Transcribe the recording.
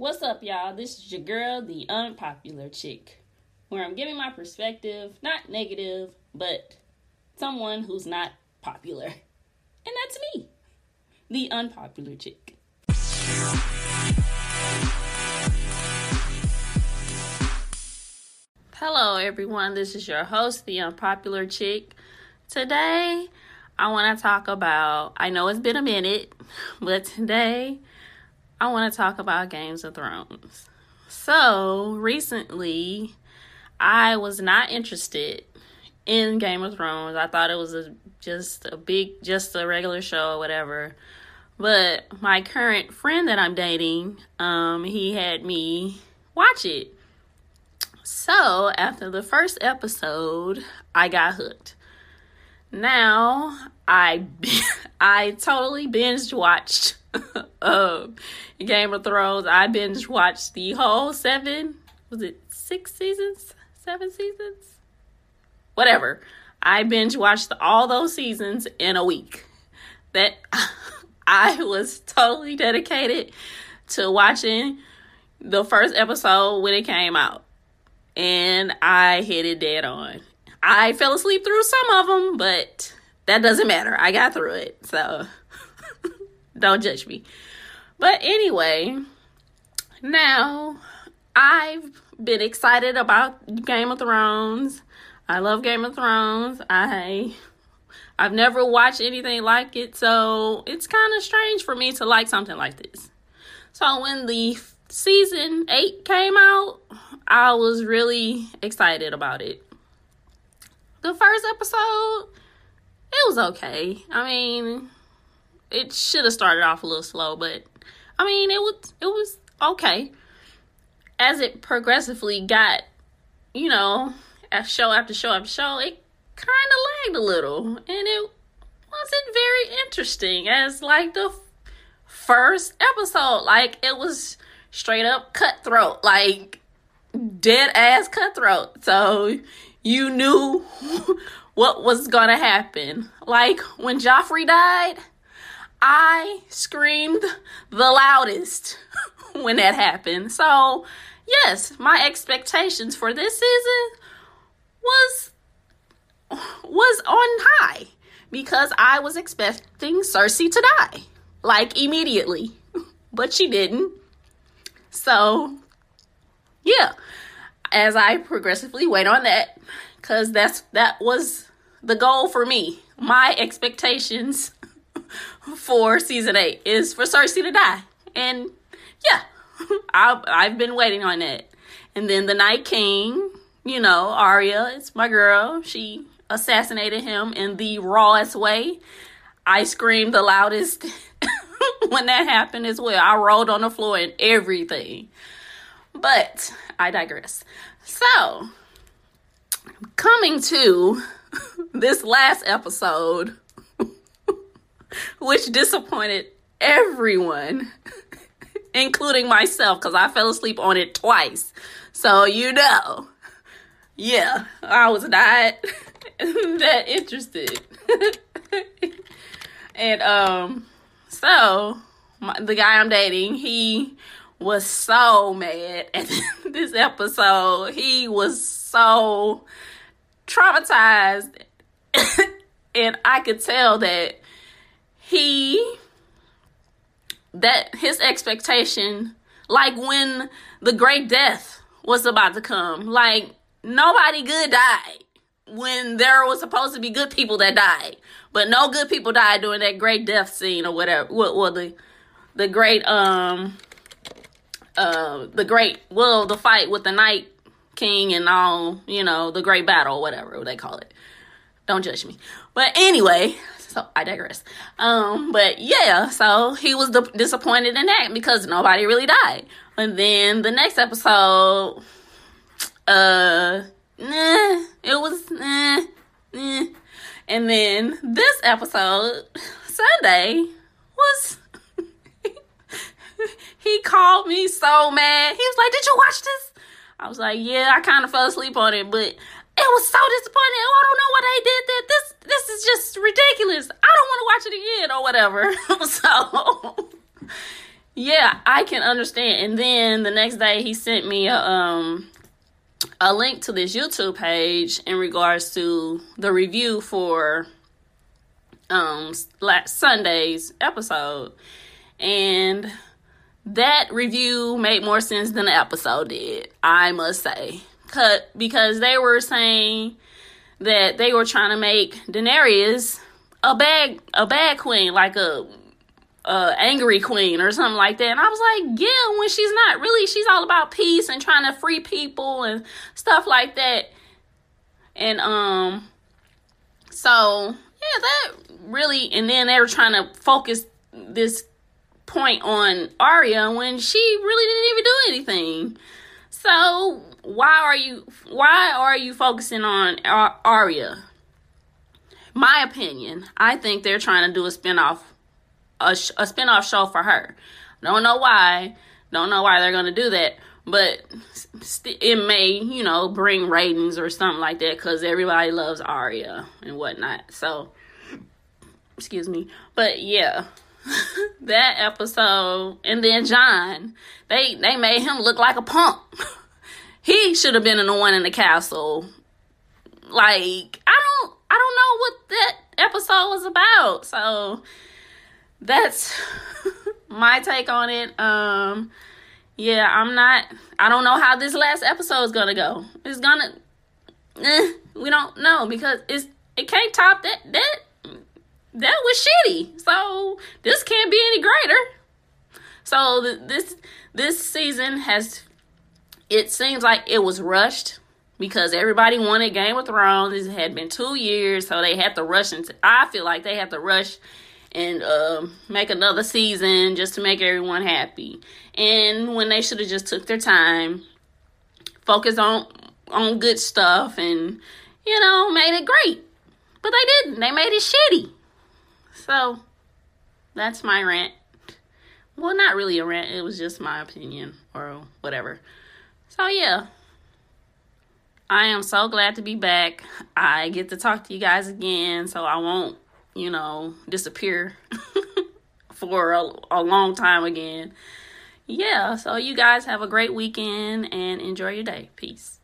What's up, y'all? This is your girl, the unpopular chick, where I'm giving my perspective, not negative, but someone who's not popular. And that's me, the unpopular chick. Hello, everyone. This is your host, the unpopular chick. Today, I want to talk about, I know it's been a minute, but today I want to talk about Games of Thrones. So, recently, I was not interested in Game of Thrones. I thought it was a, just a big, just a regular show or whatever. But my current friend that I'm dating, um, he had me watch it. So, after the first episode, I got hooked. Now I I totally binge watched uh, Game of Thrones. I binge watched the whole seven. Was it six seasons? Seven seasons? Whatever. I binge watched all those seasons in a week. That I was totally dedicated to watching the first episode when it came out. And I hit it dead on. I fell asleep through some of them, but that doesn't matter. I got through it. So don't judge me. But anyway, now I've been excited about Game of Thrones. I love Game of Thrones. I I've never watched anything like it, so it's kind of strange for me to like something like this. So when the season 8 came out, I was really excited about it the first episode, it was okay. I mean, it should have started off a little slow, but I mean, it was it was okay. As it progressively got, you know, show after show after show, it kind of lagged a little, and it wasn't very interesting as like the f- first episode. Like it was straight up cutthroat, like dead ass cutthroat. So you knew what was gonna happen. Like when Joffrey died, I screamed the loudest when that happened. So, yes, my expectations for this season was was on high because I was expecting Cersei to die like immediately, but she didn't. So, yeah, as I progressively wait on that, because that's that was the goal for me. My expectations for season eight is for Cersei to die, and yeah, I've I've been waiting on it. And then the Night King, you know, Arya, it's my girl. She assassinated him in the rawest way. I screamed the loudest when that happened as well. I rolled on the floor and everything. But I digress. So, coming to this last episode, which disappointed everyone, including myself, because I fell asleep on it twice. So, you know, yeah, I was not that interested. and, um, so my, the guy I'm dating, he was so mad at this episode. He was so traumatized. and I could tell that he that his expectation like when the great death was about to come like nobody good died when there was supposed to be good people that died. But no good people died during that great death scene or whatever what well, the the great um uh, the great well the fight with the night king and all you know the great battle whatever they call it. Don't judge me. But anyway so i digress um but yeah so he was d- disappointed in that because nobody really died and then the next episode uh nah, it was nah, nah. and then this episode sunday was he called me so mad. He was like, Did you watch this? I was like, Yeah, I kind of fell asleep on it, but it was so disappointing. Oh, I don't know why they did that. This this is just ridiculous. I don't want to watch it again or whatever. so yeah, I can understand. And then the next day he sent me a um a link to this YouTube page in regards to the review for um last Sunday's episode. And that review made more sense than the episode did, I must say. Cut because they were saying that they were trying to make Daenerys a bad a bad queen, like a uh, angry queen or something like that. And I was like, yeah, when she's not really, she's all about peace and trying to free people and stuff like that. And um, so yeah, that really, and then they were trying to focus this point on Arya when she really didn't even do anything. So why are you why are you focusing on Arya? My opinion, I think they're trying to do a spinoff a, a spinoff show for her. Don't know why. Don't know why they're gonna do that, but st- it may, you know, bring ratings or something like that because everybody loves Arya and whatnot. So, excuse me, but yeah, that episode, and then Jon, they they made him look like a punk. he should have been in the one in the castle. Like I don't I don't know what that episode was about. So that's my take on it. Um, yeah, I'm not. I don't know how this last episode is gonna go. It's gonna. Eh, we don't know because it's it can't top that that that was shitty. So this can't be any greater. So the, this this season has. It seems like it was rushed because everybody wanted Game of Thrones. It had been two years, so they had to rush into. I feel like they had to rush and uh, make another season just to make everyone happy. And when they should have just took their time, focused on on good stuff, and you know made it great. But they didn't. They made it shitty. So that's my rant. Well, not really a rant. It was just my opinion or whatever. So yeah. I am so glad to be back. I get to talk to you guys again, so I won't you know, disappear for a, a long time again. Yeah, so you guys have a great weekend and enjoy your day. Peace.